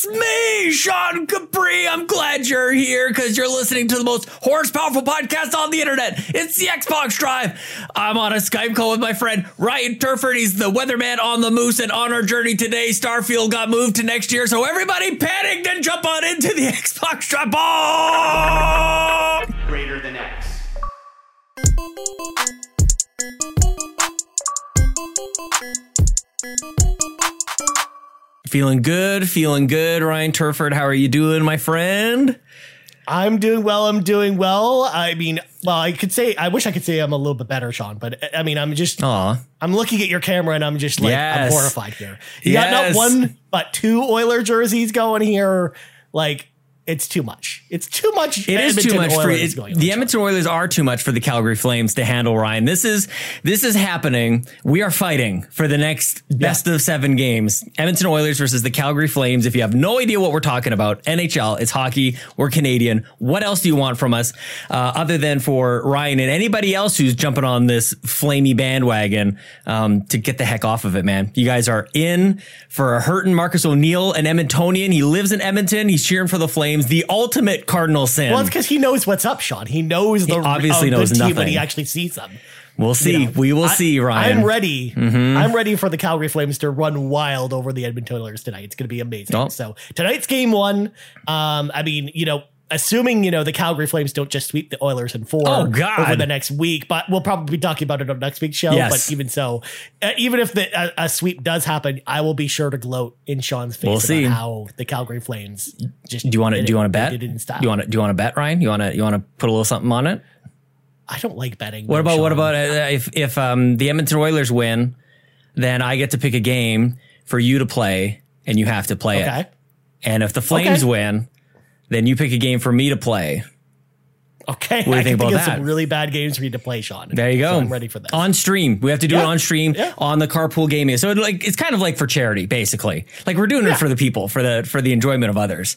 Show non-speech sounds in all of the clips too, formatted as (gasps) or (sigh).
It's me, Sean Capri. I'm glad you're here because you're listening to the most horse powerful podcast on the internet. It's the Xbox Drive. I'm on a Skype call with my friend Ryan Turford. He's the weatherman on the moose and on our journey today. Starfield got moved to next year, so everybody panicked and jump on into the (laughs) Xbox Drive. Ball! greater than X. Feeling good, feeling good. Ryan Turford, how are you doing, my friend? I'm doing well. I'm doing well. I mean, well, I could say I wish I could say I'm a little bit better, Sean, but uh, I mean, I'm just Aw. I'm looking at your camera and I'm just like Yes. I'm horrified here. You Yes. got not one but two Oiler jerseys going here. Like it's too much. It's too much. It is too Edmonton much for Oilers it, going on, the. Edmonton Oilers are too much for the Calgary Flames to handle. Ryan, this is this is happening. We are fighting for the next best of seven games. Edmonton Oilers versus the Calgary Flames. If you have no idea what we're talking about, NHL, it's hockey. We're Canadian. What else do you want from us uh, other than for Ryan and anybody else who's jumping on this flamey bandwagon um, to get the heck off of it, man? You guys are in for a hurting Marcus O'Neill, an Edmontonian. He lives in Edmonton. He's cheering for the Flames. The ultimate Cardinal sin. Well, it's because he knows what's up, Sean. He knows the obviously a good knows team when nothing. he actually sees them. We'll see. You know, we will I- see, Ryan. Mm-hmm. I'm ready. I'm ready for the Calgary Flames to run wild over the Edmonton Oilers tonight. It's going to be amazing. Oh. So tonight's game one. Um, I mean, you know, assuming you know the Calgary Flames don't just sweep the Oilers in four Oh, God. over the next week, but we'll probably be talking about it on next week's show. Yes. But even so, uh, even if the a, a sweep does happen, I will be sure to gloat in Sean's face We'll about see. how the Calgary Flames just do you want to? Do you want to bet? they did it in style. Do you want to? Do you want to bet, Ryan? You want to? You want to put a little something on it? I don't like betting. What about? What about uh, if if um, the Edmonton Oilers win, then I get to pick a game for you to play, and you have to play Okay. it. And if the Flames Okay. win, then you pick a game for me to play. Okay, do you I think about that? some really bad games for you to play, Sean. There you go. So I'm ready for that. On stream. We have to do it on stream Yeah. on the carpool gaming. So it, like it's kind of like for charity, basically. Like we're doing Yeah. it for the people, for the for the enjoyment of others.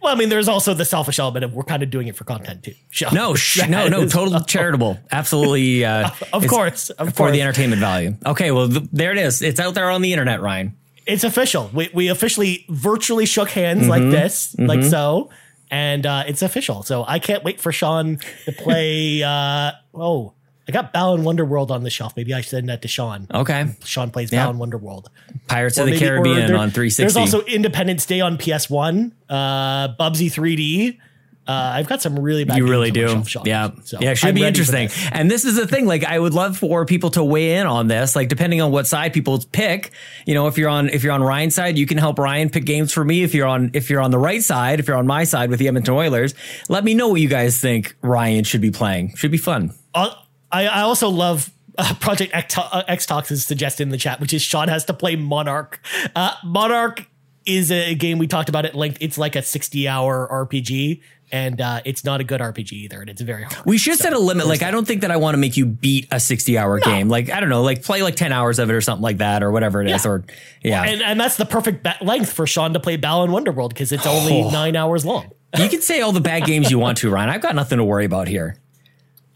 well, I mean, there's also the selfish element of we're kind of doing it for content too. (laughs) Sean. No, sh- no, no, total charitable. Absolutely. Uh, (laughs) Of course, of for course. the entertainment value. Okay, well, th- there it is. It's out there on the internet, Ryan. It's official. We we officially virtually shook hands Mm-hmm. like this, like so, and uh, it's official. So I can't wait for Sean to play. (laughs) uh, oh, I got Balan Wonderworld on the shelf. Maybe I should send that to Sean. Okay. Sean plays Yeah. Balan Wonderworld. Pirates Or of the maybe- Caribbean there- on 360. There's also Independence Day on PS1, uh, Bubsy 3D. Uh, I've got some really bad. you really do. yeah. So yeah, it should I'm be interesting. this. And this is the thing. Like, I would love for people to weigh in on this. Like, depending on what side people pick, you know, if you're on, if you're on Ryan's side, you can help Ryan pick games for me. If you're on, if you're on the right side, if you're on my side with the Edmonton Oilers, let me know what you guys think Ryan should be playing. Should be fun. Uh, I, I also love uh, (laughs) Project X, uh, X Talks is suggested in the chat, which is Sean has to play Monark. Uh, Monark is a game we talked about at length. It's like a 60 hour RPG, and uh, it's not a good RPG either, and it's very hard. We should set a limit. Like, I don't think that I want to make you beat a 60 hour game. Like, I don't know, like play like 10 hours of it or something like that or whatever it is. Yeah. Or, yeah. And, and that's the perfect length for Sean to play Balan Wonderworld because it's only Oh. (sighs) nine hours long. you can say all the bad games you want to, Ryan. I've got nothing to worry about here.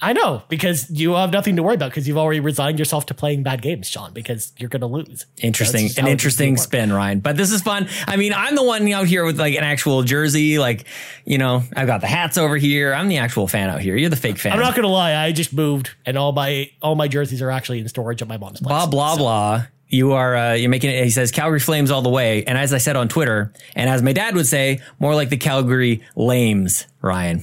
I know because you have nothing to worry about because you've already resigned yourself to playing bad games, Sean, because you're going to lose. Interesting, just an interesting spin, Ryan. But this is fun. I mean, I'm the one out here with like an actual jersey. Like, you know, I've got the hats over here. I'm the actual fan out here. You're the fake fan. I'm not going to lie. I just moved, and all my all my jerseys are actually in storage at my mom's place. blah blah So- blah. You are uh, you're making it. He says Calgary Flames all the way. And as I said on Twitter, and as my dad would say, more like the Calgary Lames, Ryan.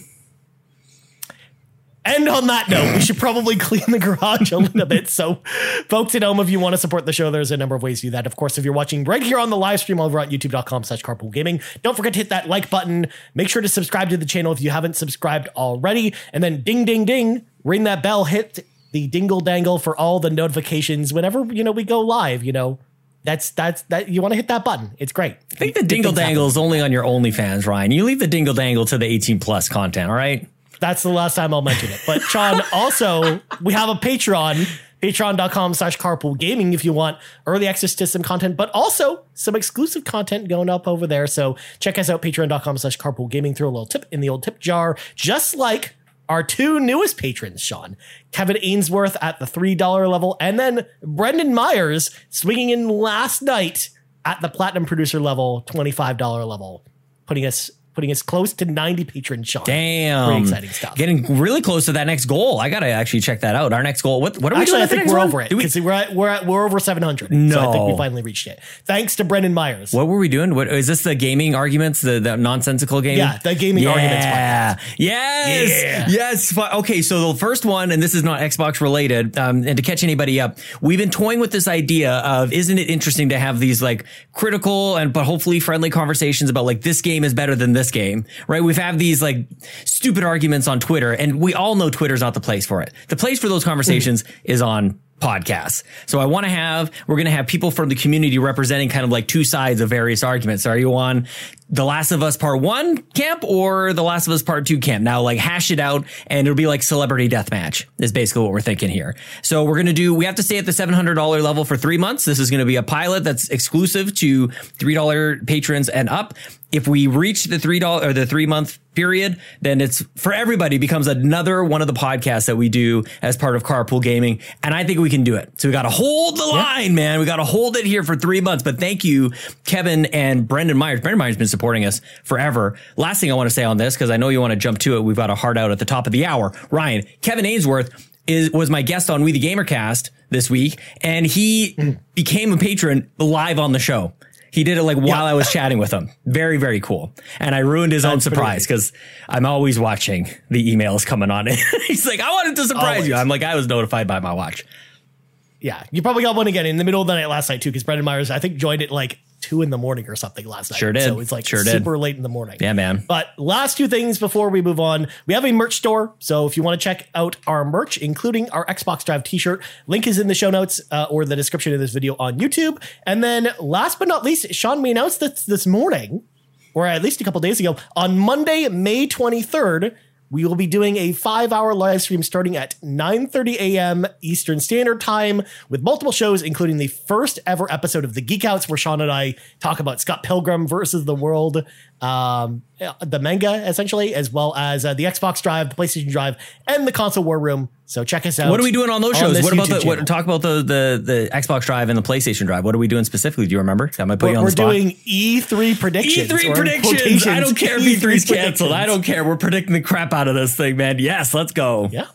And on that note, we should probably (laughs) clean the garage a little bit. So, folks at home, if you want to support the show, there's a number of ways to do that. Of course, if you're watching right here on the live stream over at youtube.com slash carpool gaming, don't forget to hit that like button. Make sure to subscribe to the channel if you haven't subscribed already. And then ding, ding, ding, ring that bell, hit the dingle dangle for all the notifications whenever, you know, we go live, you know. That's that's that you want to hit that button. It's great. I think the dingle dangle is only on your OnlyFans, Ryan. You leave the dingle dangle to the 18 plus content, all right? That's the last time I'll mention it. But Sean, (laughs) also, we have a Patreon, patreon.com slash carpool gaming if you want early access to some content, but also some exclusive content going up over there. So check us out, patreon.com slash carpool gaming. Throw a little tip in the old tip jar, just like our two newest patrons, Sean. Kevin Ainsworth at the $3 level, and then Brendan Myers swinging in last night at the platinum producer level, $25 level, putting us putting us close to 90 patrons, Sean. Damn. Pretty exciting stuff. Getting really close to that next goal. I gotta actually check that out. Our next goal. What what are we Actually, doing? I think we're one? over it we- because we're at, we're at, we're over 700. So I think we finally reached it. Thanks to Brendan Myers. what were we doing? What is this? The gaming arguments? The, the nonsensical game? Yeah, the gaming arguments Yeah. Yes. Yeah. Yes. Okay. So the first one, and this is not Xbox related, um, and to catch anybody up, we've been toying with this idea of isn't it interesting to have these like critical and but hopefully friendly conversations about like this game is better than this game, right? We've had these like stupid arguments on Twitter, and we all know Twitter's not the place for it. The place for those conversations mm. is on podcasts. So I want to have, we're going to have people from the community representing kind of like two sides of various arguments. Are you on The Last of Us Part 1 camp or The Last of Us Part 2 camp? Now like hash it out and it'll be like celebrity deathmatch is basically what we're thinking here. So we're going to do, we have to stay at the $700 level for three months. This is going to be a pilot that's exclusive to $3 patrons and up. If we reach the $3 or the three month period, then it's for everybody becomes another one of the podcasts that we do as part of Carpool Gaming. And I think we can do it. So we got to hold the line, man. We got to hold it here for three months. But thank you, Kevin and Brendan Myers. Brendan Myers has been supporting us forever. Last thing I want to say on this, because I know you want to jump to it. We've got a heart out at the top of the hour. Ryan, Kevin Ainsworth is was my guest on We the Gamercast this week, and he hmm. became a patron live on the show. He did it like while I was chatting with him. Very, very cool. And I ruined his own That's pretty surprise because I'm always watching the emails coming on. (laughs) He's like, I wanted to surprise you. I'm like, I was notified by my watch. Yeah, you probably got one again in the middle of the night last night too, because Brendan Myers, I think, joined it like two in the morning or something last night. Sure did. So it's like Sure did. super late in the morning. Yeah, man. But last two things before we move on, we have a merch store. So if you want to check out our merch, including our Xbox Drive T-shirt, link is in the show notes uh, or the description of this video on YouTube. And then last but not least, Sean, we announced this this morning, or at least a couple days ago, on Monday, May twenty third. We will be doing a five-hour live stream starting at 9:30 a.m. Eastern Standard Time with multiple shows, including the first ever episode of the Geek Outs, where Sean and I talk about Scott Pilgrim versus the World, um, the manga essentially, as well as uh, the Xbox Drive, the PlayStation Drive, and the Console War Room. So check us out. What are we doing on those shows? this what about YouTube the what, talk about the, the the Xbox Drive and the PlayStation Drive? What are we doing specifically? Do you remember? That might put you We're, on we're the doing E3 predictions. E3 predictions. I don't care if E3 E3's canceled. I don't care. We're predicting the crap out of this thing, man. Yes, let's go. Yeah.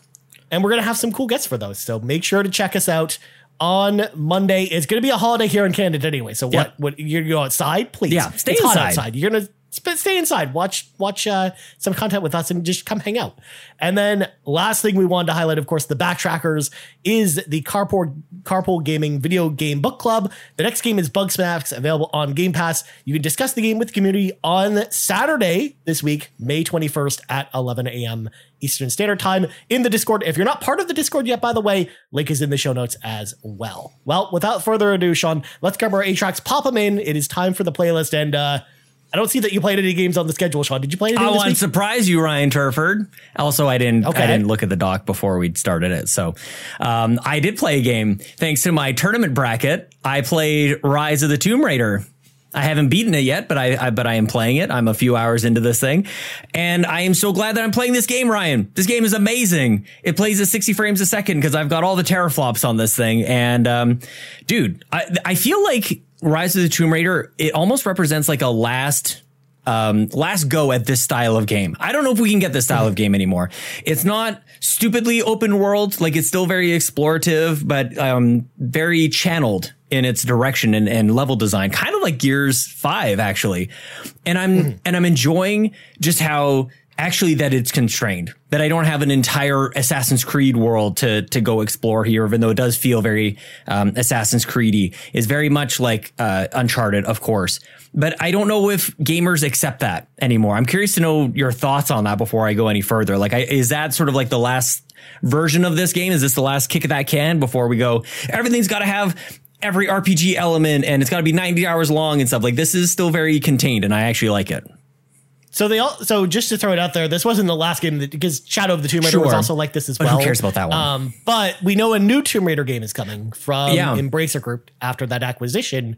And we're to have some cool guests for those. So make sure to check us out on Monday. It's going to be a holiday here in Canada anyway. So what, Yeah. what you're going go outside? Please. Yeah, stay it's hot inside. outside. You're going to sp- stay inside, watch, watch uh, some content with us and just come hang out. And then last thing we wanted to highlight, of course, the backtrackers is the Carpool, Carpool Gaming Video Game Book Club. The next game is Bugsnax, available on Game Pass. You can discuss the game with the community on Saturday this week, May 21st at 11 a.m. Eastern Standard Time in the Discord. If you're not part of the Discord yet, by the way, link is in the show notes as well. Well, without further ado, Sean, let's grab our A tracks, pop them in. It is time for the playlist. And uh, I don't see that you played any games on the schedule, Sean. Did you play anything I this want to surprise you, Ryan Turford. Also, I didn't. Okay. I didn't look at the doc before we started it. So, um, I did play a game. Thanks to my tournament bracket, I played Rise of the Tomb Raider. I haven't beaten it yet, but I, I but I am playing it. I'm a few hours into this thing, and I am so glad that I'm playing this game, Ryan. This game is amazing. It plays at 60 frames a second because I've got all the teraflops on this thing, and um, dude, I I feel like Rise of the Tomb Raider it almost represents like a last um, last go at this style of game. I don't know if we can get this style of game anymore. It's not stupidly open world, like it's still very explorative, but um, very channeled in its direction and, and level design, kind of like Gears Five actually. And I'm and I'm enjoying just how actually that it's constrained that I don't have an entire Assassin's Creed world to to go explore here, even though it does feel very um, Assassin's Creedy. Is very much like uh, Uncharted, of course, but I don't know if gamers accept that anymore. I'm curious to know your thoughts on that before I go any further. Like, I, is that sort of like the last version of this game? Is this the last kick of that can before we go? Everything's got to have every RPG element and it's got to be 90 hours long and stuff. Like, this is still very contained, and I actually like it. So they all. So just to throw it out there, this wasn't the last game that, because Shadow of the Tomb Raider was also like this as But who cares about that one? Um, but we know a new Tomb Raider game is coming from Yeah. Embracer Group after that acquisition.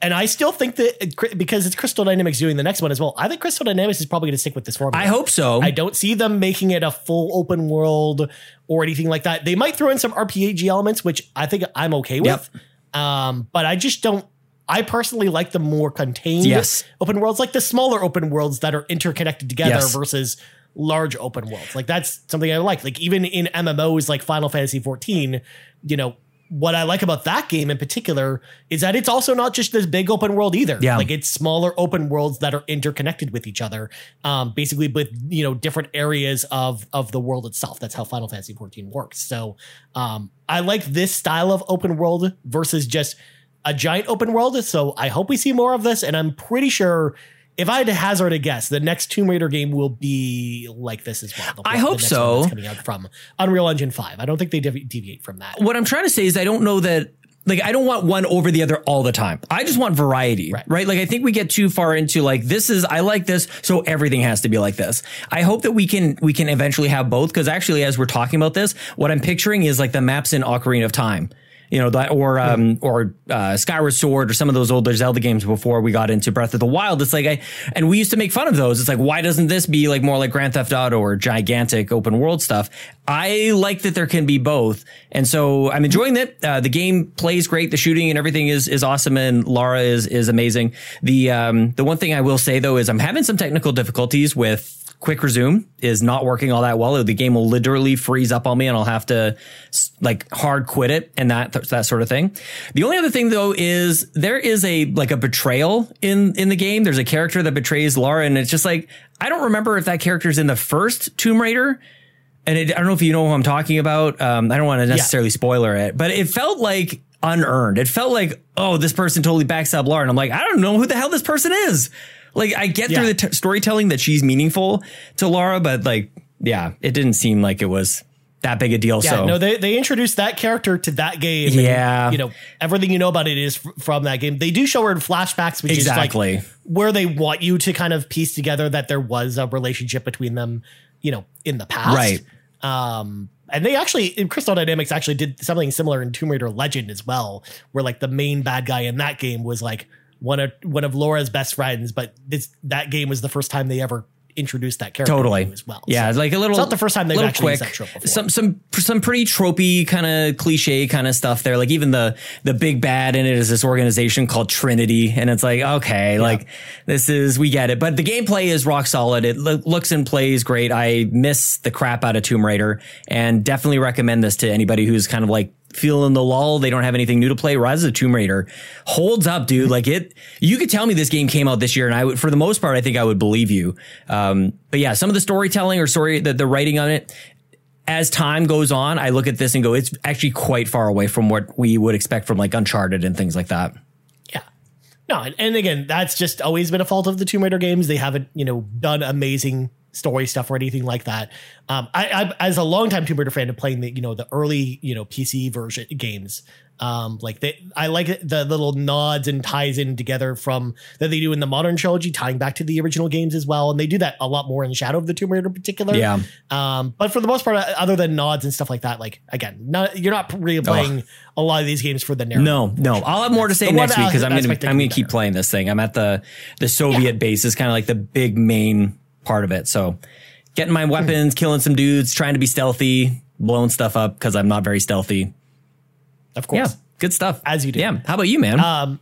And I still think that because it's Crystal Dynamics doing the next one as well, I think Crystal Dynamics is probably going to stick with this formula. I hope so. I don't see them making it a full open world or anything like that. They might throw in some RPG elements, which I think I'm okay with. Um, but I just don't. I personally like the more contained Yes. open worlds, like the smaller open worlds that are interconnected together Yes. versus large open worlds. Like that's something I like. Like even in MMOs like Final Fantasy 14, you know, what I like about that game in particular is that it's also not just this big open world either. Yeah. Like it's smaller open worlds that are interconnected with each other. Um, basically with, you know, different areas of of the world itself. That's how Final Fantasy 14 works. So um I like this style of open world versus just a giant open world. So I hope we see more of this. And I'm pretty sure if I had to hazard a guess, the next Tomb Raider game will be like this as well. The- I hope so. Coming out from Unreal Engine 5. I don't think they devi- deviate from that. what I'm trying to say is I don't know that like I don't want one over the other all the time. I just want variety, right. Right. Like I think we get too far into like this is I like this, so everything has to be like this. I hope that we can we can eventually have both because actually as we're talking about this, what I'm picturing is like the maps in Ocarina of Time. You know, that or um or uh, Skyward Sword or some of those older Zelda games before we got into Breath of the Wild. It's like I and we used to make fun of those. It's like why doesn't this be like more like Grand Theft Auto or gigantic open world stuff? I like that there can be both, and so I'm enjoying it. Uh, the game plays great. The shooting and everything is is awesome, and Lara is is amazing. The um the one thing I will say though is I'm having some technical difficulties with quick resume is not working all that well. The game will literally freeze up on me and I'll have to like hard quit it and that, that sort of thing. The only other thing though is there is a, like a betrayal in, in the game. There's a character that betrays Lara and it's just like, I don't remember if that character's in the first Tomb Raider. And it, I don't know if you know who I'm talking about. Um, I don't want to necessarily spoiler it, but it felt like unearned. It felt like, oh, this person totally backstabbed Lara. And I'm like, I don't know who the hell this person is. Like, I get Yeah. through the t- storytelling that she's meaningful to Lara, but like, yeah, it didn't seem like it was that big a deal. Yeah, so no, they, they introduced that character to that game. and, Yeah. you know, everything you know about it is f- from that game. They do show her in flashbacks, which Exactly. is like where they want you to kind of piece together that there was a relationship between them, you know, in the past. Right. Um, and they actually, in Crystal Dynamics, actually did something similar in Tomb Raider Legend as well, where like the main bad guy in that game was like one of one of Lara's best friends, but this that game was the first time they ever introduced that character Totally as well. Yeah, So like a little. it's not the first time they've actually quick. that trope before. Some some some pretty tropey kind of cliche kind of stuff there. Like even the the big bad in it is this organization called Trinity, and it's like okay, like this is we get it. But the gameplay is rock solid. It lo- looks and plays great. I miss the crap out of Tomb Raider, and definitely recommend this to anybody who's kind of like feeling the lull. They don't have anything new to play. Rise of the Tomb Raider holds up, dude. Like it, you could tell me this game came out this year, and I would, for the most part, I think I would believe you. Um, but yeah, some of the storytelling or story, the, the writing on it, as time goes on, I look at this and go, it's actually quite far away from what we would expect from like Uncharted and things like that. Yeah. No, and again, that's just always been a fault of the Tomb Raider games. They haven't, you know, done amazing story stuff or anything like that. Um, I, I as a longtime Tomb Raider fan of playing the, you know, the early, you know, PC version games, um, like they, I like the little nods and ties in together from that they do in the modern trilogy, tying back to the original games as well. And they do that a lot more in Shadow of the Tomb Raider in particular. Yeah. Um, but for the most part, uh, other than nods and stuff like that, like again, not, you're not really playing a lot of these games for the narrative. No, no. I'll have more to say the next week because I'm gonna I'm gonna keep better. playing this thing. I'm at the the Soviet Yeah. base is kind of like the big main part of it. So getting my weapons, killing some dudes, trying to be stealthy, blowing stuff up because I'm not very stealthy. Of course. Yeah, good stuff. As you do. Yeah. How about you, man? Um,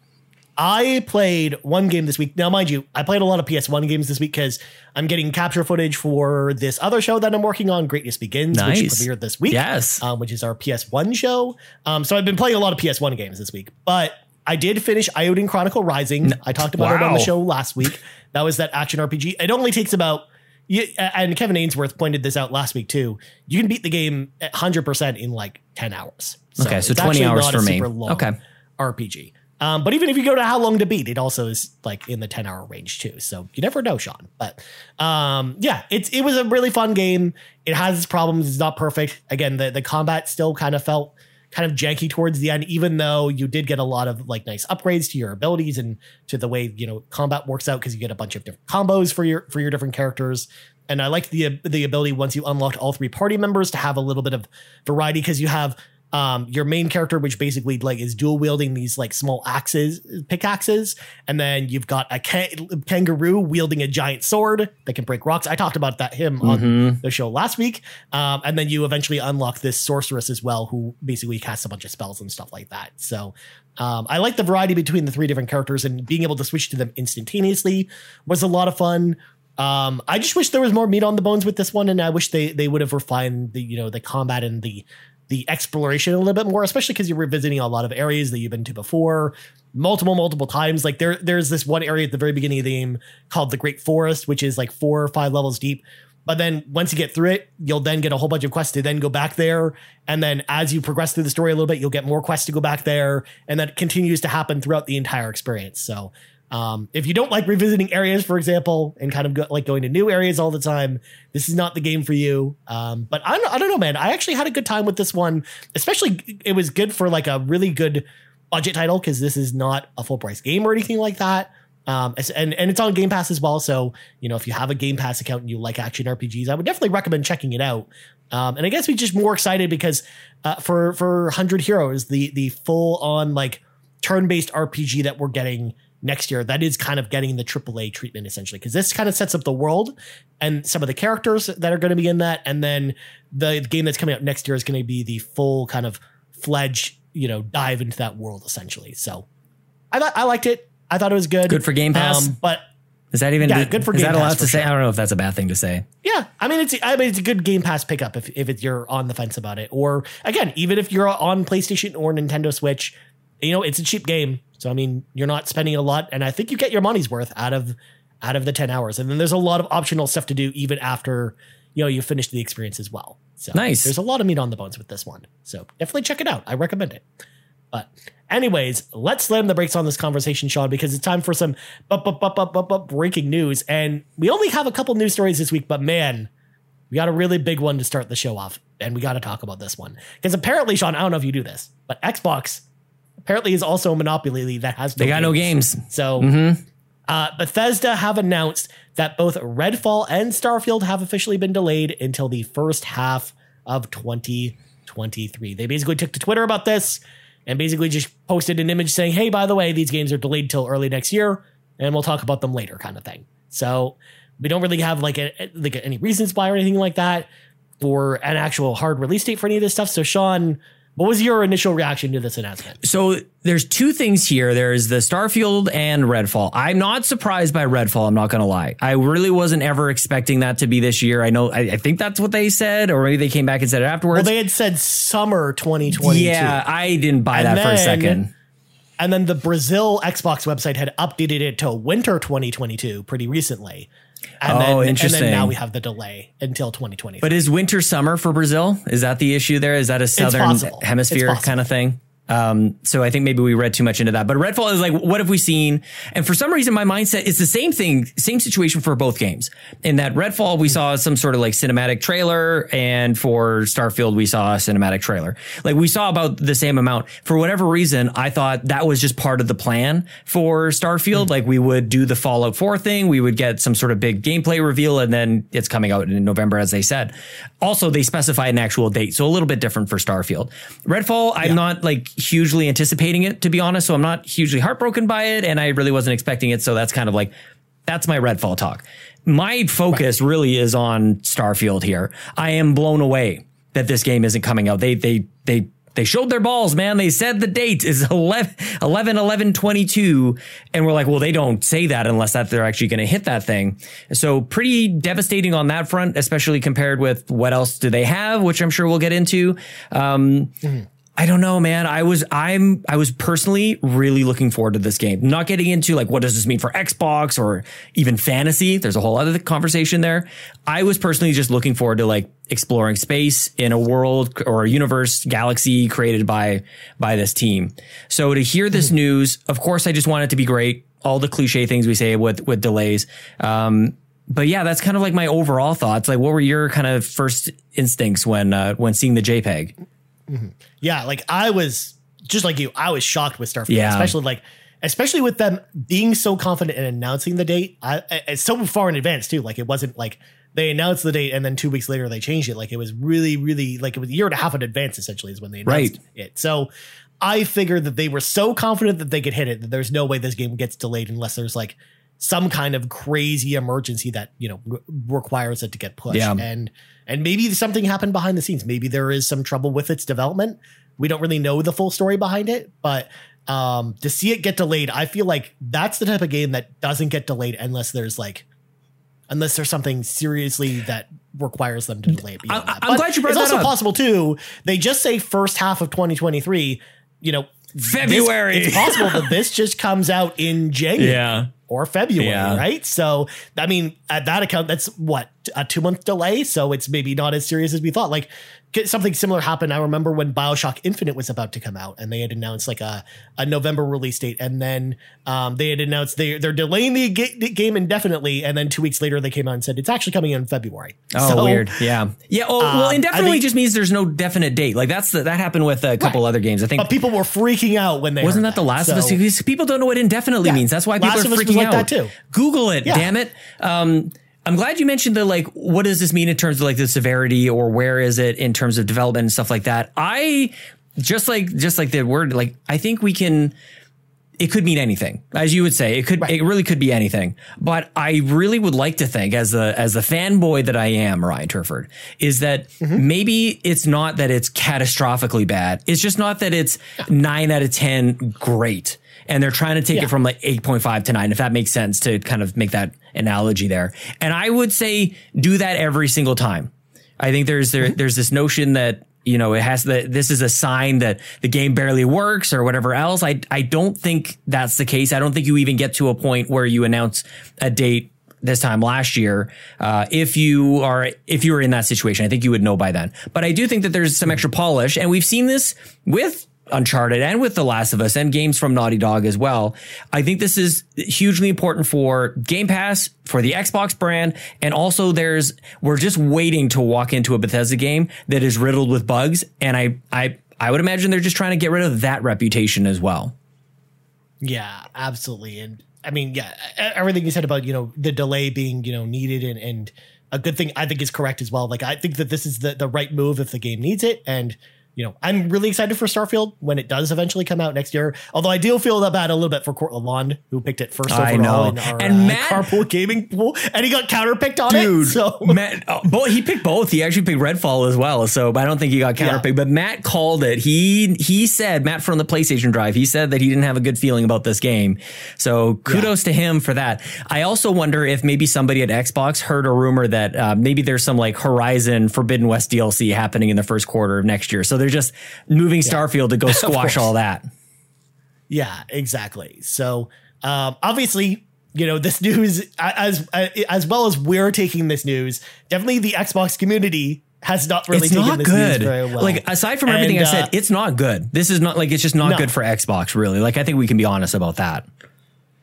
I played one game this week. Now, mind you, I played a lot of PS1 games this week because I'm getting capture footage for this other show that I'm working on, Greatness Begins, which Nice. premiered this week. Yes. Um, which is our PS1 show. Um, so I've been playing a lot of PS1 games this week, but I did finish Eiyuden Chronicle Rising. I talked about it on the show last week. That was that action RPG. It only takes about and Kevin Ainsworth pointed this out last week too. You can beat the game at 100% in like 10 hours. Okay, so 20 hours for a me. super long Okay. RPG. Um, but even if you go to how long to beat, it also is like in the 10 hour range too. So you never know, Sean. But um, yeah, it's it was a really fun game. It has its problems, it's not perfect. Again, the, the combat still kind of felt kind of janky towards the end, even though you did get a lot of like nice upgrades to your abilities and to the way you know combat works out because you get a bunch of different combos for your for your different characters. And I liked the the ability once you unlocked all three party members to have a little bit of variety because you have um, your main character, which basically like is dual wielding these like small axes, pickaxes, and then you've got a kangaroo wielding a giant sword that can break rocks. I talked about that him on Mhm. the show last week, um, and then you eventually unlock this sorceress as well, who basically casts a bunch of spells and stuff like that. So. Um, I like the variety between the three different characters and being able to switch to them instantaneously was a lot of fun. Um, I just wish there was more meat on the bones with this one, and I wish they they would have refined the you know the combat and the the exploration a little bit more, especially because you're revisiting a lot of areas that you've been to before, multiple multiple times. Like there there's this one area at the very beginning of the game called the Great Forest, which is like four or five levels deep. But then once you get through it, you'll then get a whole bunch of quests to then go back there. And then as you progress through the story a little bit, you'll get more quests to go back there. And that continues to happen throughout the entire experience. So um, if you don't like revisiting areas, for example, and kind of go, like going to new areas all the time, this is not the game for you. Um, but I don't, I don't know, man. I actually had a good time with this one. Especially, it was good for like a really good budget title because this is not a full price game or anything like that. Um, and and it's on Game Pass as well. So you know, if you have a Game Pass account and you like action RPGs, I would definitely recommend checking it out. Um, and I guess we're just more excited because uh, for for Hundred Heroes, the the full on like turn based RPG that we're getting next year, that is kind of getting the AAA treatment essentially because this kind of sets up the world and some of the characters that are going to be in that, and then the game that's coming out next year is going to be the full kind of fledged you know dive into that world essentially. So I thought I liked it. I thought it was good. Good for Game Pass? Um, but Is that even Yeah, good for is Game that allowed to for say? sure. I don't know if that's a bad thing to say. yeah, I mean it's I mean it's a good Game Pass pickup if if you're on the fence about it, or again even if you're on PlayStation or Nintendo Switch, you know it's a cheap game, so I mean you're not spending a lot, and I think you get your money's worth out of out of the ten hours, and then there's a lot of optional stuff to do even after you know you finish the experience as well. So Nice. There's a lot of meat on the bones with this one, so definitely check it out. I recommend it. But anyways, let's slam the brakes on this conversation, Sean, because it's time for some bu- bu- bu- breaking news. And we only have a couple news stories this week, but man, we got a really big one to start the show off, and we got to talk about this one because apparently, Sean, I don't know if you do this, but Xbox apparently is also a monopoly that has They got no games. So. Uh, Bethesda have announced that both Redfall and Starfield have officially been delayed until the first half of 2023. They basically took to Twitter about this and basically just posted an image saying, hey, by the way, these games are delayed till early next year and we'll talk about them later, kind of thing. So we don't really have like, a, like any reasons why or anything like that for an actual hard release date for any of this stuff. So, Sean, what was your initial reaction to this announcement? So there's two things here. There's the Starfield and Redfall. I'm not surprised by Redfall. I'm not going to lie. I really wasn't ever expecting that to be this year. I know, I, I think that's what they said, or maybe they came back and said it afterwards. Well, they had said summer 2022. yeah, I didn't buy And that for a second. And then the Brazil Xbox website had updated it to winter 2022 pretty recently. And Oh, then, And interesting. then now we have the delay until 2020. But is winter summer for Brazil? Is that the issue there? Is that a southern hemisphere kind of thing? Um, so I think maybe we read too much into that. But Redfall is like, what have we seen? And for some reason, my mindset is the same thing, same situation for both games. In that Redfall, we saw some sort of like cinematic trailer, and for Starfield, we saw a cinematic trailer. Like we saw about the same amount. For whatever reason, I thought that was just part of the plan for Starfield. Like we would do the Fallout 4 thing, we would get some sort of big gameplay reveal, and then it's coming out in November, as they said. Also, they specified an actual date, so a little bit different for Starfield. Redfall, I'm not like hugely anticipating it, to be honest. So I'm not hugely heartbroken by it, and I really wasn't expecting it. So that's kind of like that's my Redfall talk. My focus really is on Starfield here. I am blown away that this game isn't coming out. They they they they showed their balls, man. They said the date is (laughs) 11 11 11 22 and we're like, well, they don't say that unless that they're actually going to hit that thing. So pretty devastating on that front, especially compared with what else do they have, which I'm sure we'll get into. Um, I don't know, man. I was I'm I was personally really looking forward to this game. Not getting into like what does this mean for Xbox or even fantasy. There's a whole other conversation there. I was personally just looking forward to like exploring space in a world or a universe galaxy created by by this team. So to hear this news, of course I just want it to be great. All the cliche things we say with with delays. Um but yeah, that's kind of like my overall thoughts. Like what were your kind of first instincts when uh when seeing the JPEG? Mm-hmm. yeah, like I was just like you, I was shocked with Starfield, Yeah. especially like especially with them being so confident in announcing the date. I, I- it's so far in advance too. Like it wasn't like they announced the date and then two weeks later they changed it. Like it was really, really like it was a year and a half in advance essentially is when they announced Right. it. So I figured that they were so confident that they could hit it that there's no way this game gets delayed unless there's like some kind of crazy emergency that you know re- requires it to get pushed. Yeah. And and maybe something happened behind the scenes. Maybe there is some trouble with its development. We don't really know the full story behind it, but um, to see it get delayed, I feel like that's the type of game that doesn't get delayed unless there's like unless there's something seriously that requires them to delay it. beyond I- that. I'm But glad you brought It's that also up. possible too. They just say first half of 2023. You know, this- February. it's possible that this just comes out in January Yeah. Or February, Yeah. right? So, I mean, at that account, that's what a two month delay. So it's maybe not as serious as we thought. Like something similar happened. I remember when Bioshock Infinite was about to come out, and they had announced like a, a November release date, and then um, they had announced they they're delaying the, ga- game indefinitely, and then two weeks later they came out and said it's actually coming in February. Oh, So, weird. Yeah. Yeah. Oh, well, Um, indefinitely think- just means there's no definite date. Like that's the, that happened with a couple Right. other games. I think But people were freaking out when they wasn't heard that the Last of Us? Because people don't know what indefinitely Yeah. means. That's why people Last are of Us was freaking like out. that too. Google it. Yeah. Damn it. Um, I'm glad you mentioned the like. What does this mean in terms of like the severity, or where is it in terms of development and stuff like that? I just like just like the word like. I think we can. It could mean anything, as you would say. It could. It really could be anything. But I really would like to think, as the as the fanboy that I am, Ryan Turford, is that Mm-hmm. maybe it's not that it's catastrophically bad. It's just not that it's nine out of ten great, and they're trying to take Yeah. it from like eight point five to nine, if that makes sense to kind of make that analogy there. And I would say do that every single time. I think there's there, Mm-hmm. there's this notion that you know it has that this is a sign that the game barely works or whatever else. I I don't think that's the case. I don't think you even get to a point where you announce a date this time last year. Uh, if you are if you were in that situation, I think you would know by then. But I do think that there's some extra polish, and we've seen this with Uncharted and with The Last of Us and games from Naughty Dog as well. I think this is hugely important for Game Pass, for the Xbox brand, and also there's we're just waiting to walk into a Bethesda game that is riddled with bugs, and I I I would imagine they're just trying to get rid of that reputation as well. Yeah, absolutely. And I mean, yeah, everything you said about, you know, the delay being, you know, needed and, and a good thing I think is correct as well. Like I think that this is the, the right move if the game needs it. And, you know, I'm really excited for Starfield when it does eventually come out next year. Although I do feel that bad a little bit for Court Lalonde, who picked it first I overall know. in our And uh, Matt- carpool gaming pool, and he got counterpicked on it. Dude, so Matt, oh, both, he picked both. He actually picked Redfall as well. So, but I don't think he got counterpicked. Yeah. But Matt called it. He he said Matt from the PlayStation Drive. He said that he didn't have a good feeling about this game. So kudos to him for that. I also wonder if maybe somebody at Xbox heard a rumor that uh, maybe there's some like Horizon Forbidden West DLC happening in the first quarter of next year. So they're just moving Starfield to go (laughs) squash all that. Yeah, exactly. So um, obviously, you know, this (laughs) news as as well as we're taking this news, definitely the Xbox community has not really it's taken not this good. news very well. Like aside from everything I said, uh, it's not good. This is not like it's just not No. good for Xbox. Really, like I think we can be honest about that.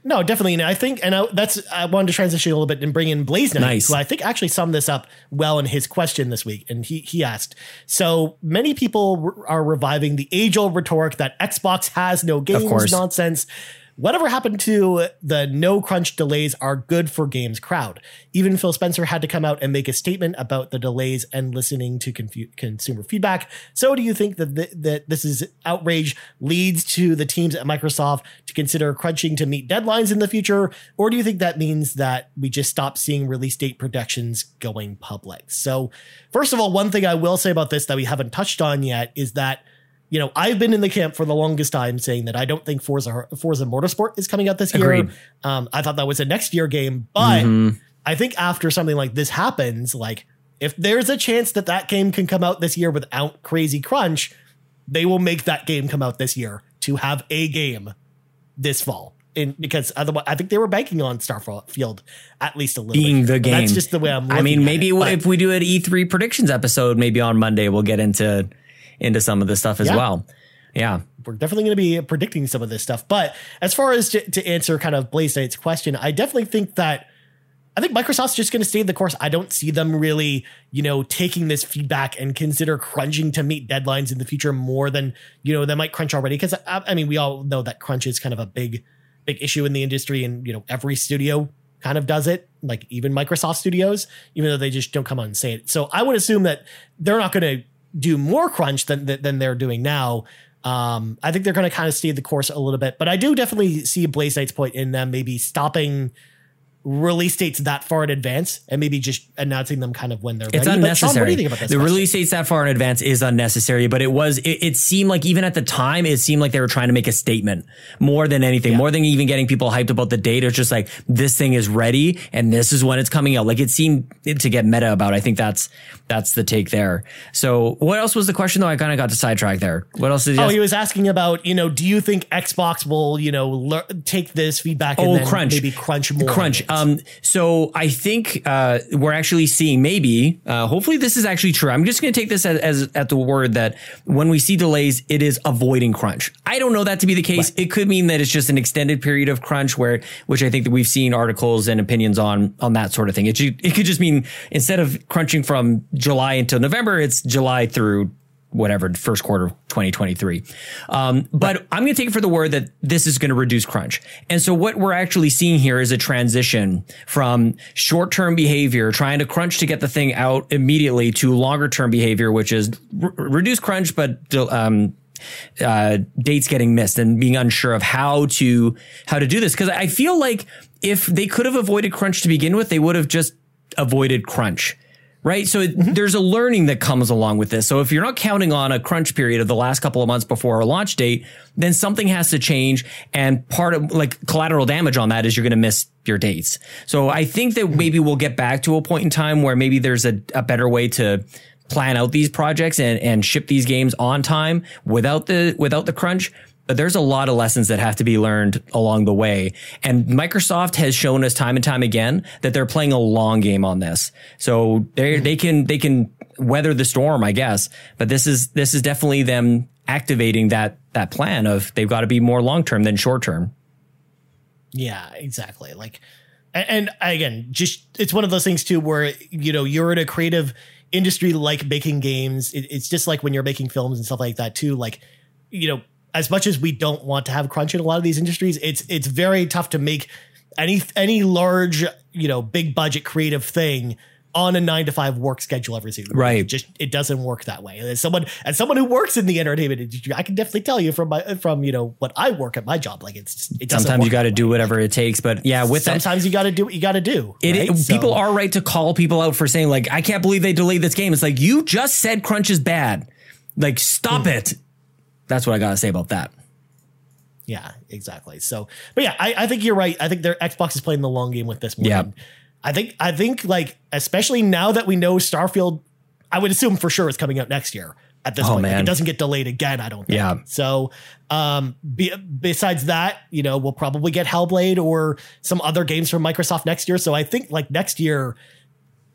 No, definitely. And I think, and I, that's, I wanted to transition a little bit and bring in Blaze Knight, Nice. who I think actually summed this up well in his question this week. And he, he asked, so many people re- are reviving the age old rhetoric that Xbox has no games nonsense. Whatever happened to the no crunch delays are good for games crowd. Even Phil Spencer had to come out and make a statement about the delays and listening to confu- consumer feedback. So do you think that th- that this is outrage leads to the teams at Microsoft to consider crunching to meet deadlines in the future, or do you think that means that we just stop seeing release date predictions going public? So, first of all, one thing I will say about this that we haven't touched on yet is that you know, I've been in the camp for the longest time saying that I don't think Forza Forza Motorsport is coming out this year. Um, I thought that was a next year game, but I think after something like this happens, like if there's a chance that that game can come out this year without crazy crunch, they will make that game come out this year to have a game this fall. In, because otherwise, I think they were banking on Starfield at least a little being bit. the But game. That's just the way I'm. I mean, maybe it. If we do an E3 predictions episode, maybe on Monday we'll get into into some of this stuff as Yeah. well. Yeah, we're definitely going to be predicting some of this stuff. But as far as to, to answer kind of Blaze Knight's question, I definitely think that I think Microsoft's just going to stay the course. I don't see them really, you know, taking this feedback and consider crunching to meet deadlines in the future more than, you know, they might crunch already. Cause I, I mean, we all know that crunch is kind of a big, big issue in the industry and, you know, every studio kind of does it. like even Microsoft Studios, even though they just don't come out and say it. So I would assume that they're not going to do more crunch than than they're doing now. Um, I think they're going to kind of stay the course a little bit, but I do definitely see Blaze Knight's point in them maybe stopping release dates that far in advance and maybe just announcing them kind of when they're it's ready. But Sean, unnecessary. what do you think about this? the question? release dates that far in advance is unnecessary, but it was. It, it seemed like even at the time, it seemed like they were trying to make a statement more than anything, more than even getting people hyped about the date. It's just like this thing is ready and this is when it's coming out. Like it seemed to get meta about. I think that's that's the take there. So what else was the question though? I kind of got to sidetrack there. What else did you? Oh, ask? he was asking about, you know, do you think Xbox will, you know, lear- take this feedback and Oh, then crunch. maybe crunch more? crunch. Um, so I think uh, we're actually seeing maybe. Uh, hopefully, this is actually true. I'm just going to take this as, as at the word that when we see delays, it is avoiding crunch. I don't know that to be the case. It could mean that it's just an extended period of crunch, where which I think that we've seen articles and opinions on on that sort of thing. It it could just mean instead of crunching from July until November, it's July through whatever first quarter of 2023 um, but i'm going to take it for the word that this is going to reduce crunch. And so what we're actually seeing here is a transition from short-term behavior trying to crunch to get the thing out immediately to longer-term behavior which is r- reduce crunch but um, uh, dates getting missed and being unsure of how to how to do this. Because I feel like if they could have avoided crunch to begin with, they would have just avoided crunch. Right. So it, mm-hmm. there's a learning that comes along with this. So if you're not counting on a crunch period of the last couple of months before our launch date, then something has to change. And part of like collateral damage on that is you're going to miss your dates. So I think that mm-hmm. maybe we'll get back to a point in time where maybe there's a, a better way to plan out these projects and, and ship these games on time without the, without the crunch. But there's a lot of lessons that have to be learned along the way. And Microsoft has shown us time and time again that they're playing a long game on this. So they mm-hmm. they can they can weather the storm, I guess. But this is this is definitely them activating that that plan of they've got to be more long term than short term. Yeah, exactly. Like, and, and again, just it's one of those things too where you know you're in a creative industry like making games. It's just like when you're making films and stuff like that too. Like, you know, as much as we don't want to have crunch in a lot of these industries, it's it's very tough to make any any large you know big budget creative thing on a nine to five work schedule every single. Right. It just it doesn't work that way. And as someone as someone who works in the entertainment industry, I can definitely tell you from my from you know what I work at my job. Like it's it doesn't. Sometimes you got to do whatever it takes. But yeah, with that, Sometimes you got to do what you got to do. It, right? it- So- people are right to call people out for saying like, I can't believe they delayed this game. It's like you just said crunch is bad. Like, stop hmm. it. That's what I gotta say about that. Yeah, exactly. So, but yeah, I, I think you're right. I think their Xbox is playing the long game with this more. Yeah. I think I think like especially now that we know Starfield, I would assume for sure is coming out next year. At this Oh, point, Like, it doesn't get delayed again. I don't. Think. Yeah. So, um, be, besides that, you know, we'll probably get Hellblade or some other games from Microsoft next year. So I think like next year,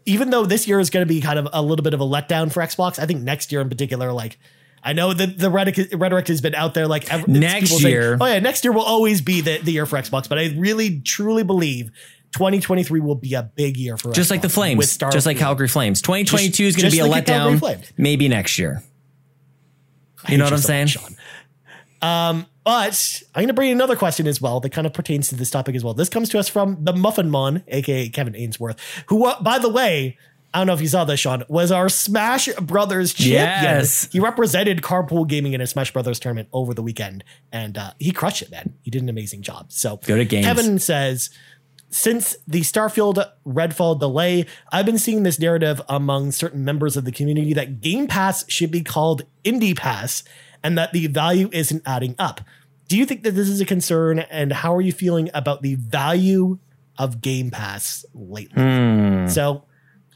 even though this year is going to be kind of a little bit of a letdown for Xbox, I think next year in particular, like I know that the rhetoric, rhetoric has been out there, like ever, Next people saying, year. oh yeah, next year will always be the, the year for Xbox. But I really truly believe 2023 will be a big year for Just Xbox like the Flames, just like Calgary Flames. 2022 is going to be a like Calgary letdown. Maybe next year. You know what I'm so saying? much, Sean. Um, but I'm going to bring another question as well that kind of pertains to this topic as well. This comes to us from the Muffin Mon, aka Kevin Ainsworth, who, uh, by the way, I don't know if you saw this, Sean, was our Smash Brothers champion. Yes. He represented Carpool Gaming in a Smash Brothers tournament over the weekend, and uh, he crushed it, man. He did an amazing job. So Good at games. Kevin says, since the Starfield Redfall delay, I've been seeing this narrative among certain members of the community that Game Pass should be called Indie Pass and that the value isn't adding up. Do you think that this is a concern and how are you feeling about the value of Game Pass lately? Hmm. So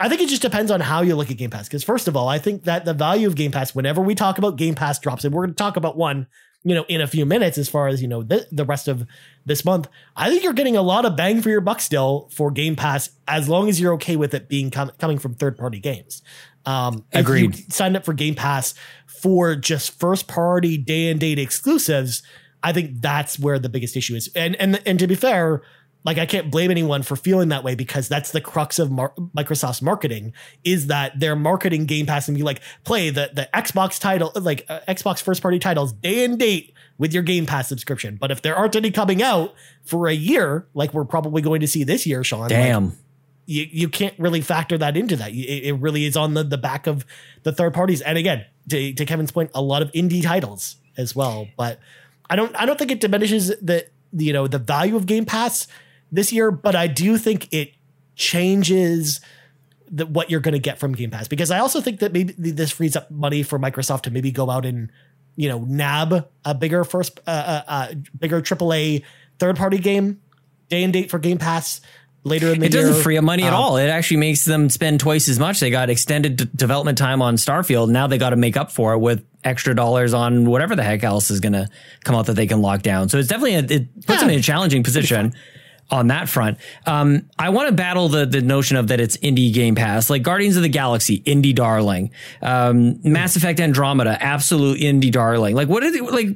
I think it just depends on how you look at Game Pass. Because first of all, I think that the value of Game Pass, whenever we talk about Game Pass drops, and we're going to talk about one, you know, in a few minutes, as far as you know, the, the rest of this month, I think you're getting a lot of bang for your buck still for Game Pass, as long as you're okay with it being com- coming from third party games. Um, if Agreed. you signed up for Game Pass for just first party day and date exclusives, I think that's where the biggest issue is. And and and to be fair, like I can't blame anyone for feeling that way because that's the crux of Mar- Microsoft's marketing is that they're marketing Game Pass and be like play the the Xbox title like uh, Xbox first party titles day and date with your Game Pass subscription. But if there aren't any coming out for a year, like we're probably going to see this year, Sean, like, Damn. you, you can't really factor that into that. It, it really is on the, the back of the third parties. And again, to, to Kevin's point, a lot of indie titles as well. But I don't I don't think it diminishes the you know the value of Game Pass this year, but I do think it changes the, what you're going to get from Game Pass because I also think that maybe this frees up money for Microsoft to maybe go out and you know nab a bigger first uh, uh, uh bigger AAA third party game day and date for Game Pass later in the it year. It doesn't free up money at um, all. It actually makes them spend twice as much. They got extended d- development time on Starfield. Now they got to make up for it with extra dollars on whatever the heck else is going to come out that they can lock down. So it's definitely a, it puts yeah. them in a challenging position on that front. Um, I want to battle the the notion of that it's indie Game Pass, like Guardians of the Galaxy, indie darling, um, Mass Effect Andromeda, absolute indie darling. Like what are they, like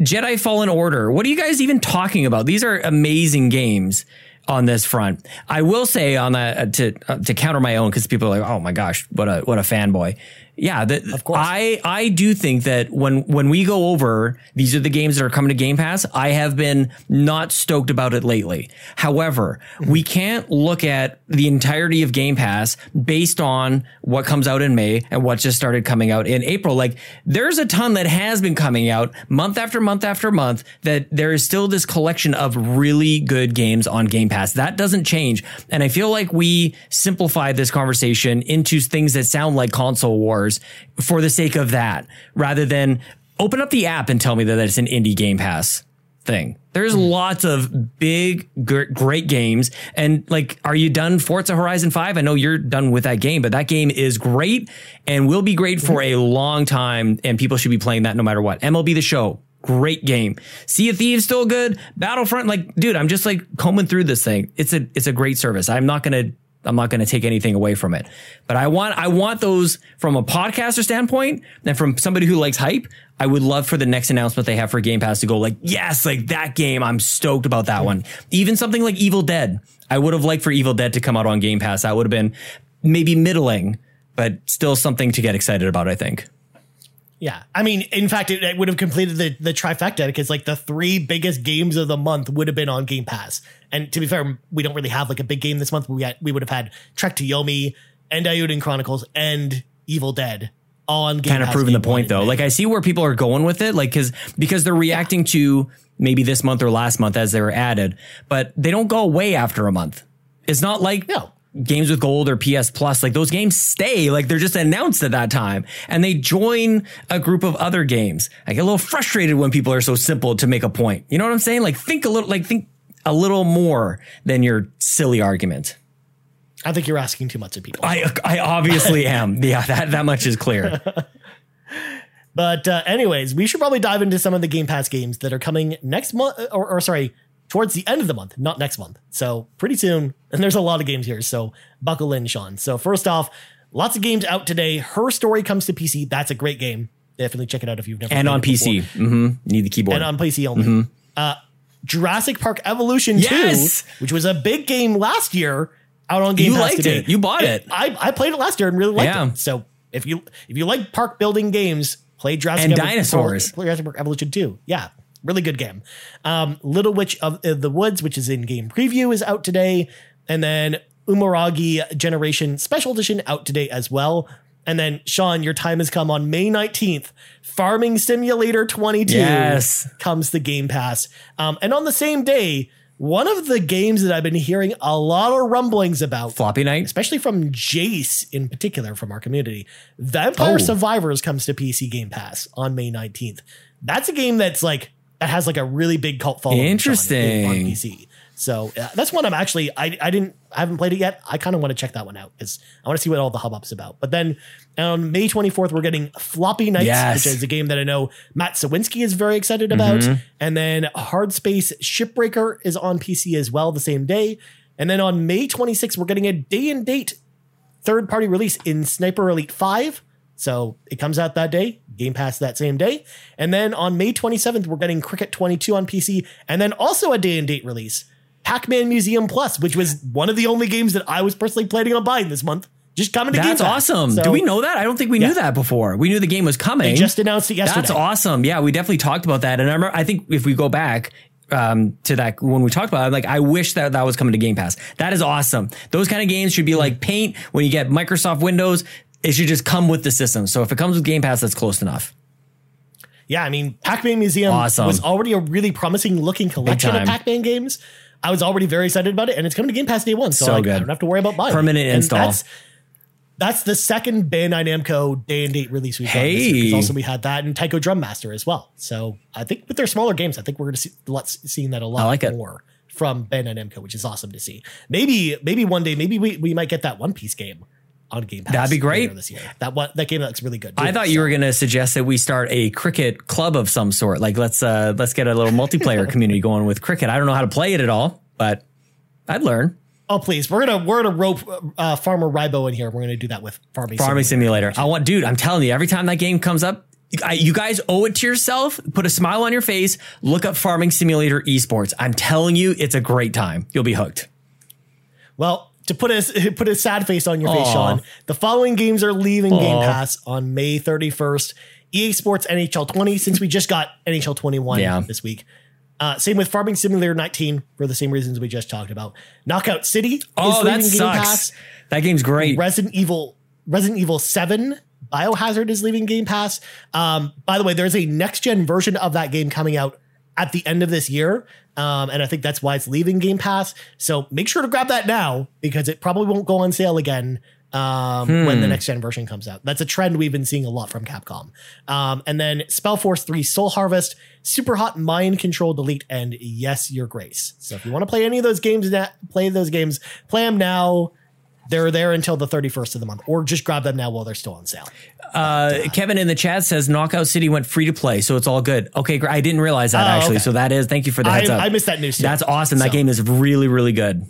Jedi Fallen Order? What are you guys even talking about? These are amazing games on this front. I will say on that uh, to uh, to counter my own because people are like, oh my gosh, what a what a fanboy yeah, of course. I I do think that when when we go over these are the games that are coming to Game Pass, I have been not stoked about it lately. However, mm-hmm. we can't look at the entirety of Game Pass based on what comes out in May and what just started coming out in April. Like there's a ton that has been coming out month after month after month that there is still this collection of really good games on Game Pass. That doesn't change. And I feel like we simplify this conversation into things that sound like console wars for the sake of that rather than open up the app and tell me that it's an indie Game Pass thing. There's mm. lots of big, great games. And like, are you done Forza Horizon 5? I know you're done with that game, but that game is great and will be great for a long time. And people should be playing that no matter what. MLB The Show. Great game. Sea of Thieves still good. Battlefront, like, dude, I'm just like combing through this thing. It's a, it's a great service. I'm not going to I'm not going to take anything away from it. But I want, I want those from a podcaster standpoint and from somebody who likes hype. I would love for the next announcement they have for Game Pass to go like, yes, like that game. I'm stoked about that one. Even something like Evil Dead. I would have liked for Evil Dead to come out on Game Pass. That would have been maybe middling, but still something to get excited about, I think. Yeah. I mean, in fact, it, it, would have completed the, the trifecta because like the three biggest games of the month would have been on Game Pass. And to be fair, we don't really have like a big game this month. we had, we would have had Trek to Yomi and Eiyuden Chronicles and Evil Dead on Game Pass. Kind of proving the point though. Like I see where people are going with it. Like cause, because they're reacting yeah. to maybe this month or last month as they were added, but they don't go away after a month. It's not like no games with gold or PS plus, like those games stay, like they're just announced at that time and they join a group of other games. I get a little frustrated when people are so simple to make a point. You know what I'm saying? Like think a little, like think a little more than your silly argument. I think you're asking too much of people. I, I obviously (laughs) am. Yeah, that, that much is clear. (laughs) but uh, anyways, we should probably dive into some of the Game Pass games that are coming next month, or, or sorry, towards the end of the month, not next month. So pretty soon, and there's a lot of games here. So buckle in, Sean. So first off, lots of games out today. Her story comes to PC. That's a great game. Definitely check it out if you've never. And on PC, mm-hmm. need the keyboard. And on PC only. Mm-hmm. Uh, Jurassic Park Evolution yes! 2, which was a big game last year out on Game you Pass liked today. It. You bought it. I, I played it last year and really liked yeah. it. So if you if you like park building games, play Jurassic and Evo- dinosaurs. Play Jurassic Park Evolution 2. Yeah. Really good game. Um, Little Witch of the Woods, which is in game preview, is out today. And then Umurangi Generation Special Edition out today as well. And then, Sean, your time has come on May 19th. Farming Simulator 22 yes. comes to Game Pass. Um, and on the same day, one of the games that I've been hearing a lot of rumblings about, Floppy Knight, especially from Jace in particular from our community, Vampire oh. Survivors comes to PC Game Pass on May 19th. That's a game that's like that has like a really big cult following. Interesting on PC. So uh, that's one I'm actually I I didn't I haven't played it yet. I kind of want to check that one out because I want to see what all the hubbub's about. But then on May 24th, we're getting Floppy Knights, yes. which is a game that I know Matt Sawinski is very excited about. Mm-hmm. And then Hard Space Shipbreaker is on PC as well the same day. And then on May 26th, we're getting a day and date third party release in Sniper Elite 5. So it comes out that day, Game Pass that same day. And then on May 27th, we're getting Cricket 22 on PC, and then also a day and date release, Pac Man Museum Plus, which was one of the only games that I was personally planning on buying this month. Just coming to That's Game Pass. That's awesome. So, Do we know that? I don't think we yeah. knew that before. We knew the game was coming. They just announced it yesterday. That's awesome. Yeah, we definitely talked about that. And I remember, I think if we go back, um, to that when we talked about it. I'm like, I wish that that was coming to Game Pass. That is awesome. Those kind of games should be like Paint when you get Microsoft Windows. It should just come with the system. So if it comes with Game Pass, that's close enough. Yeah, I mean, Pac-Man Museum Awesome. was already a really promising looking collection of. Pac-Man games. I was already very excited about it, and it's coming to Game Pass day one, so, So like. I don't have to worry about buying. Permanent install. That's, that's the second Bandai Namco day and date release we've done this year, Hey. Also, we had that and Taiko Drum Master as well. So I think with their smaller games, I think we're going to see lots seeing that a lot like it. more from Bandai Namco, which is awesome to see. Maybe maybe one day, maybe we, we might get that One Piece game on Game Pass. That'd be great. this year. That one that game looks really good. I too. thought you were going to suggest that we start a cricket club of some sort. Like let's uh let's get a little multiplayer (laughs) community going with cricket. I don't know how to play it at all, but I'd learn. Oh please, we're gonna we're gonna rope uh, Farmer Rybo in here. We're gonna do that with Farming. Farming Simulator. Simulator. I want, dude. I'm telling you, every time that game comes up, I, you guys owe it to yourself. Put a smile on your face. Look up Farming Simulator Esports. I'm telling you, it's a great time. You'll be hooked. Well, to put a (laughs) put a sad face on your face, Sean. The following games are leaving Game Pass on May 31st. EA Sports NHL 20, since we just got NHL 21 Yeah. this week. Uh, same with Farming Simulator 19 for the same reasons we just talked about. Knockout City Oh, is that leaving Game sucks. Pass. That game's great. Resident Evil Resident Evil 7 Biohazard is leaving Game Pass. Um, by the way, there's a next gen version of that game coming out at the end of this year. Um, and I think that's why it's leaving Game Pass. So make sure to grab that now because it probably won't go on sale again um, when the next gen version comes out. That's a trend we've been seeing a lot from Capcom. Um, and then Spellforce 3 Soul Harvest, Super Hot Mind Control Delete, and Yes, Your Grace. So if you want to play any of those games, na- play those games, play them now. They're there until the 31st of the month, or just grab them now while they're still on sale. Uh, Kevin in the chat says Knockout City went free to play, so it's all good. Okay. I didn't realize that Oh, actually. okay. So that is. Thank you for the heads I, up. I missed that news too. That's awesome. That So, game is really, really good.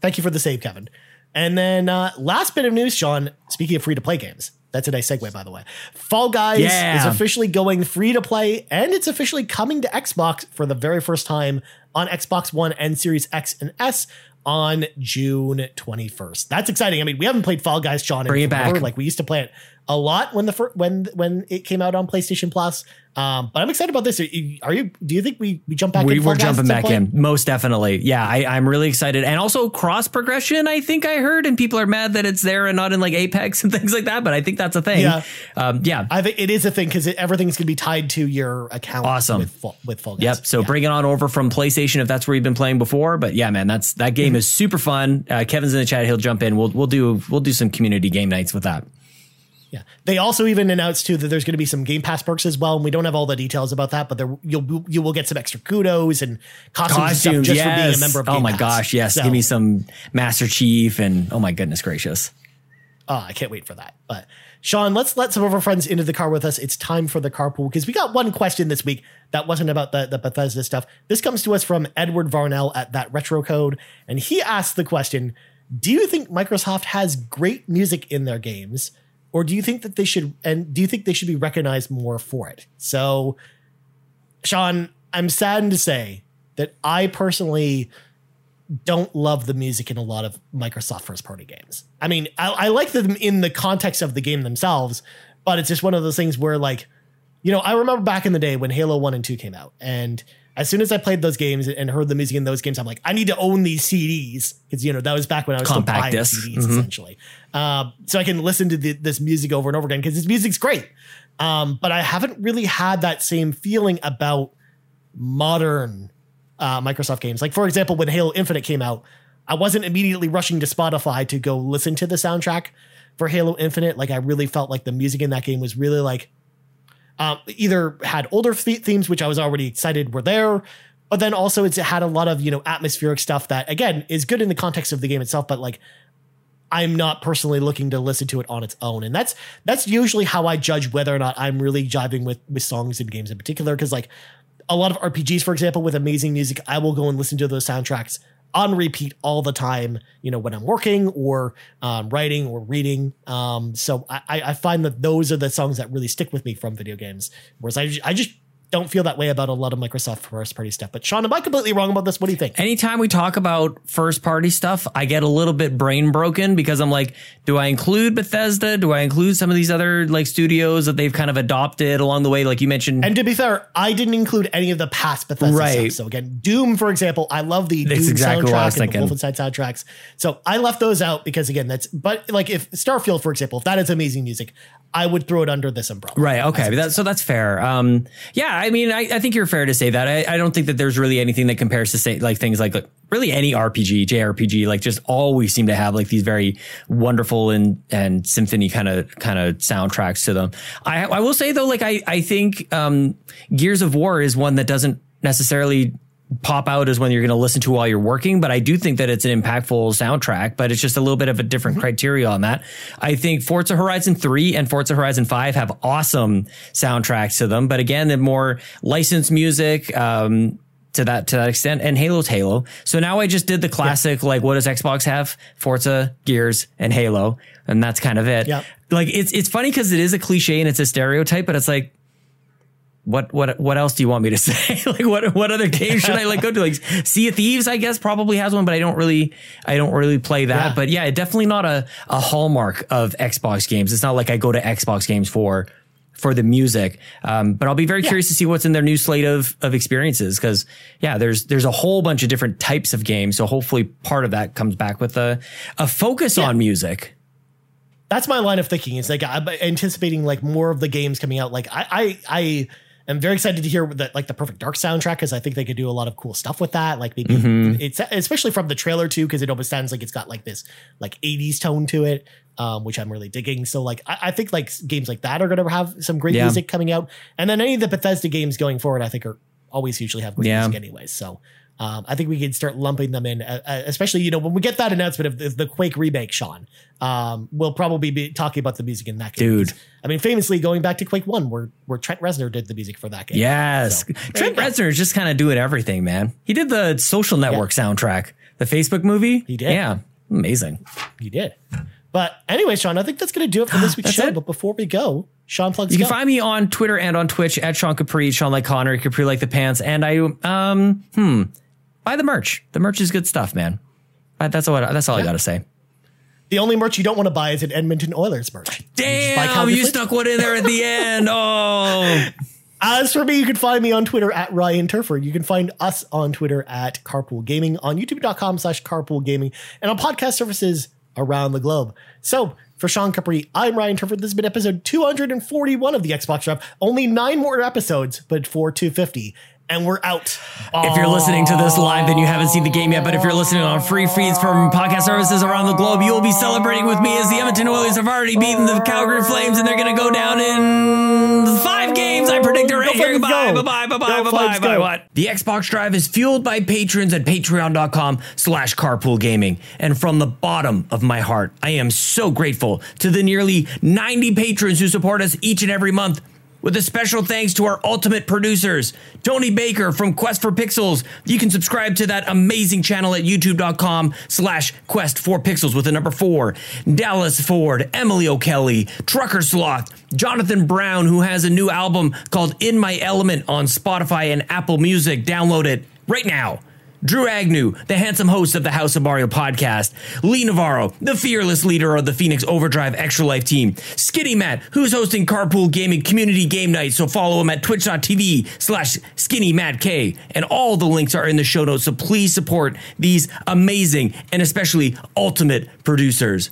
Thank you for the save, Kevin. And then uh, last bit of news, Sean. Speaking of free to play games, that's a nice segue, by the way. Fall Guys Yeah. is officially going free to play, and it's officially coming to Xbox for the very first time on Xbox One and Series X and S on June 21st. That's exciting. I mean, we haven't played Fall Guys, Sean, in Bring it forever. back. Like we used to play it a lot when the fir- when when it came out on PlayStation Plus. Um, but I'm excited about this. Are you? are you- Do you think we we jump back? we in were jumping back in most definitely yeah I, i'm really excited and also cross progression i think i heard and people are mad that it's there and not in like apex (laughs) and things like that but i think that's a thing Yeah. um, yeah I think it is a thing because everything's going to be tied to your account. Awesome. with Fall, with Fall Guys. Yep. So Yeah. bring it on over from PlayStation if that's where you've been playing before. But yeah, man, that's that game is super fun. Uh, Kevin's in the chat; he'll jump in. We'll we'll do we'll do some community game nights with that. Yeah. They also even announced too that there's going to be some Game Pass perks as well, and we don't have all the details about that, but there you'll you will get some extra kudos and costumes, and stuff just yes. for being a member of. oh my Pass. gosh, yes. So, Give me some Master Chief and oh my goodness gracious. Oh, I can't wait for that. But Sean, let's let some of our friends into the car with us. It's time for the carpool because we got one question this week that wasn't about the, the Bethesda stuff. This comes to us from Edward Varnell at that retro code, and he asked the question: Do you think Microsoft has great music in their games, or do you think that they should and do you think they should be recognized more for it? So, Sean, I'm saddened to say that I personally don't love the music in a lot of Microsoft first party games. I mean, I, I like them in the context of the game themselves, but it's just one of those things where, like, you know, I remember back in the day when Halo 1 and 2 came out, and as soon as I played those games and heard the music in those games, I'm like, I need to own these CDs because, you know, that was back when I was Compact buying disc. CDs, essentially. Um, so I can listen to the, this music over and over again because this music's great. Um, but I haven't really had that same feeling about modern uh, Microsoft games. Like for example, when Halo Infinite came out, I wasn't immediately rushing to Spotify to go listen to the soundtrack for Halo Infinite. Like I really felt like the music in that game was really like um, either had older th- themes, which I was already excited were there, but then also it's had a lot of you know atmospheric stuff that again is good in the context of the game itself, but like I'm not personally looking to listen to it on its own. And that's that's usually how I judge whether or not I'm really jiving with with songs and games in particular. Cause like a lot of RPGs, for example, with amazing music, I will go and listen to those soundtracks on repeat all the time, you know, when I'm working or um, writing or reading. Um, so I, I find that those are the songs that really stick with me from video games. Whereas I, I just don't feel that way about a lot of Microsoft first party stuff. But Sean, am I completely wrong about this? What do you think? Anytime we talk about first party stuff, I get a little bit brain broken because I'm like, do I include Bethesda? Do I include some of these other like studios that they've kind of adopted along the way? Like you mentioned. And to be fair, I didn't include any of the past Bethesda Right. stuff. So again, Doom, for example, I love the That's Doom exactly what I was soundtrack and the. Wolfenstein soundtracks. So I left those out because again, that's but like if Starfield, for example, if that is amazing music, I would throw it under this umbrella. Right. Okay. That, so that's fair. Um, yeah. I mean, I, I think you're fair to say that. I, I don't think that there's really anything that compares to say like things like like, really any RPG, JRPG, like just always seem to have like these very wonderful and and symphony kind of kind of soundtracks to them. I I will say though, like I I think um, Gears of War is one that doesn't necessarily pop out as when you're going to listen to while you're working, but I do think that it's an impactful soundtrack, but it's just a little bit of a different criteria on that. I think Forza Horizon 3 and Forza Horizon 5 have awesome soundtracks to them, but again, they're more licensed music, um, to that to that extent and Halo's Halo. So now I just did the classic like what does Xbox have? Forza, Gears, and Halo, and that's kind of it. Yeah. Like it's it's funny cuz it is a cliche and it's a stereotype, but it's like what what what else do you want me to (laughs) say? like what what other game should I like go to? Like Sea of Thieves, I guess probably has one, but I don't really I don't really play that. Yeah. But yeah, definitely not a a hallmark of Xbox games. It's not like I go to Xbox games for for the music. Um, but I'll be very curious to see what's in their new slate of of experiences because yeah, there's there's a whole bunch of different types of games. So hopefully part of that comes back with a a focus on music. that's my line of thinking. It's like I'm anticipating like more of the games coming out. Like I I, I am very excited to hear that like the Perfect Dark soundtrack because I think they could do a lot of cool stuff with that. Like maybe it's especially from the trailer too because it almost sounds like it's got like this like 80s tone to it. Um, which I'm really digging. So like I, I think like games like that are gonna have some great Yeah. music coming out. And then any of the Bethesda games going forward, I think are always usually have great Yeah. music anyways. So um, I think we can start lumping them in, uh, uh, especially you know when we get that announcement of the, the Quake remake, Sean. Um, we'll probably be talking about the music in that game. Dude, I mean, famously going back to Quake One, where where Trent Reznor did the music for that game. Yes. So, Trent. Reznor is just kind of doing everything, man. He did the social network soundtrack, the Facebook movie. He did. Yeah. Amazing. He did. But anyway, Sean, I think that's going to do it for this (gasps) week's show. it? But before we go, Sean plugs You go. can find me on Twitter and on Twitch at Sean Capri, Sean like Connor, Capri like the pants. And I, um, hmm, buy the merch. The merch is good stuff, man. That's all, that's all I got to say. the only merch you don't want to buy is an Edmonton Oilers merch. Damn, you stuck one in there at the end. (laughs) Oh, As for me, you can find me on Twitter at Ryan Turford. You can find us on Twitter at Carpool Gaming, on youtube.com slash carpool gaming, and on podcast services around the globe. So for Sean Capri, I'm Ryan Turford. This has been episode 241 of the Xbox Drive. Only nine more episodes, but for 250. And we're out. if you're listening to this live, then you haven't seen the game yet. But if you're listening on free feeds from podcast services around the globe, you will be celebrating with me as the Edmonton Oilers have already beaten the Calgary Flames, and they're going to go down in five games. I predict it right Go here. Flames, Bye, go. bye, bye, bye, Go bye, bye, bye. What? The Xbox Drive is fueled by patrons at patreon.com slash carpool gaming. And from the bottom of my heart, I am so grateful to the nearly 90 patrons who support us each and every month. With a special thanks to our ultimate producers, Tony Baker from Quest for Pixels. You can subscribe to that amazing channel at youtube.com slash quest for pixels with the number four. Dallas Ford, Emily O'Kelly, Trucker Sloth, Jonathan Brown, who has a new album called In My Element on Spotify and Apple Music. Download it right now. Drew Agnew, the handsome host of the House of Mario podcast. Lee Navarro, the fearless leader of the Phoenix Overdrive Extra Life team. Skinny Matt, who's hosting Carpool Gaming Community Game Night, so follow him at twitch.tv slash skinny Matt K. And all the links are in the show notes, so please support these amazing and especially ultimate producers.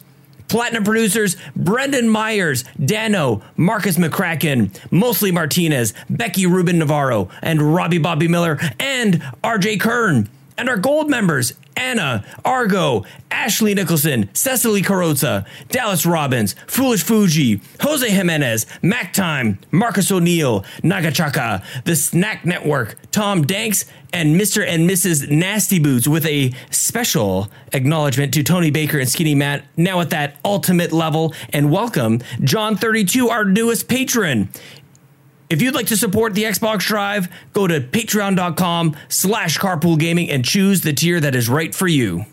Platinum producers Brendan Myers, Dano, Marcus McCracken, Mostly Martinez, Becky Rubin Navarro, and Robbie Bobby Miller, and RJ Kern. And our gold members Anna, Argo, Ashley Nicholson, Cecily Carrozza, Dallas Robbins, Foolish Fuji, Jose Jimenez, Mac Time, Marcus O'Neill, Nagachaka, The Snack Network, Tom Danks, and Mr. and Mrs. Nasty Boots with a special acknowledgement to Tony Baker and Skinny Matt, now at that ultimate level. And welcome John32, our newest patron. If you'd like to support the Xbox Drive, go to patreon.com slash carpool gaming and choose the tier that is right for you.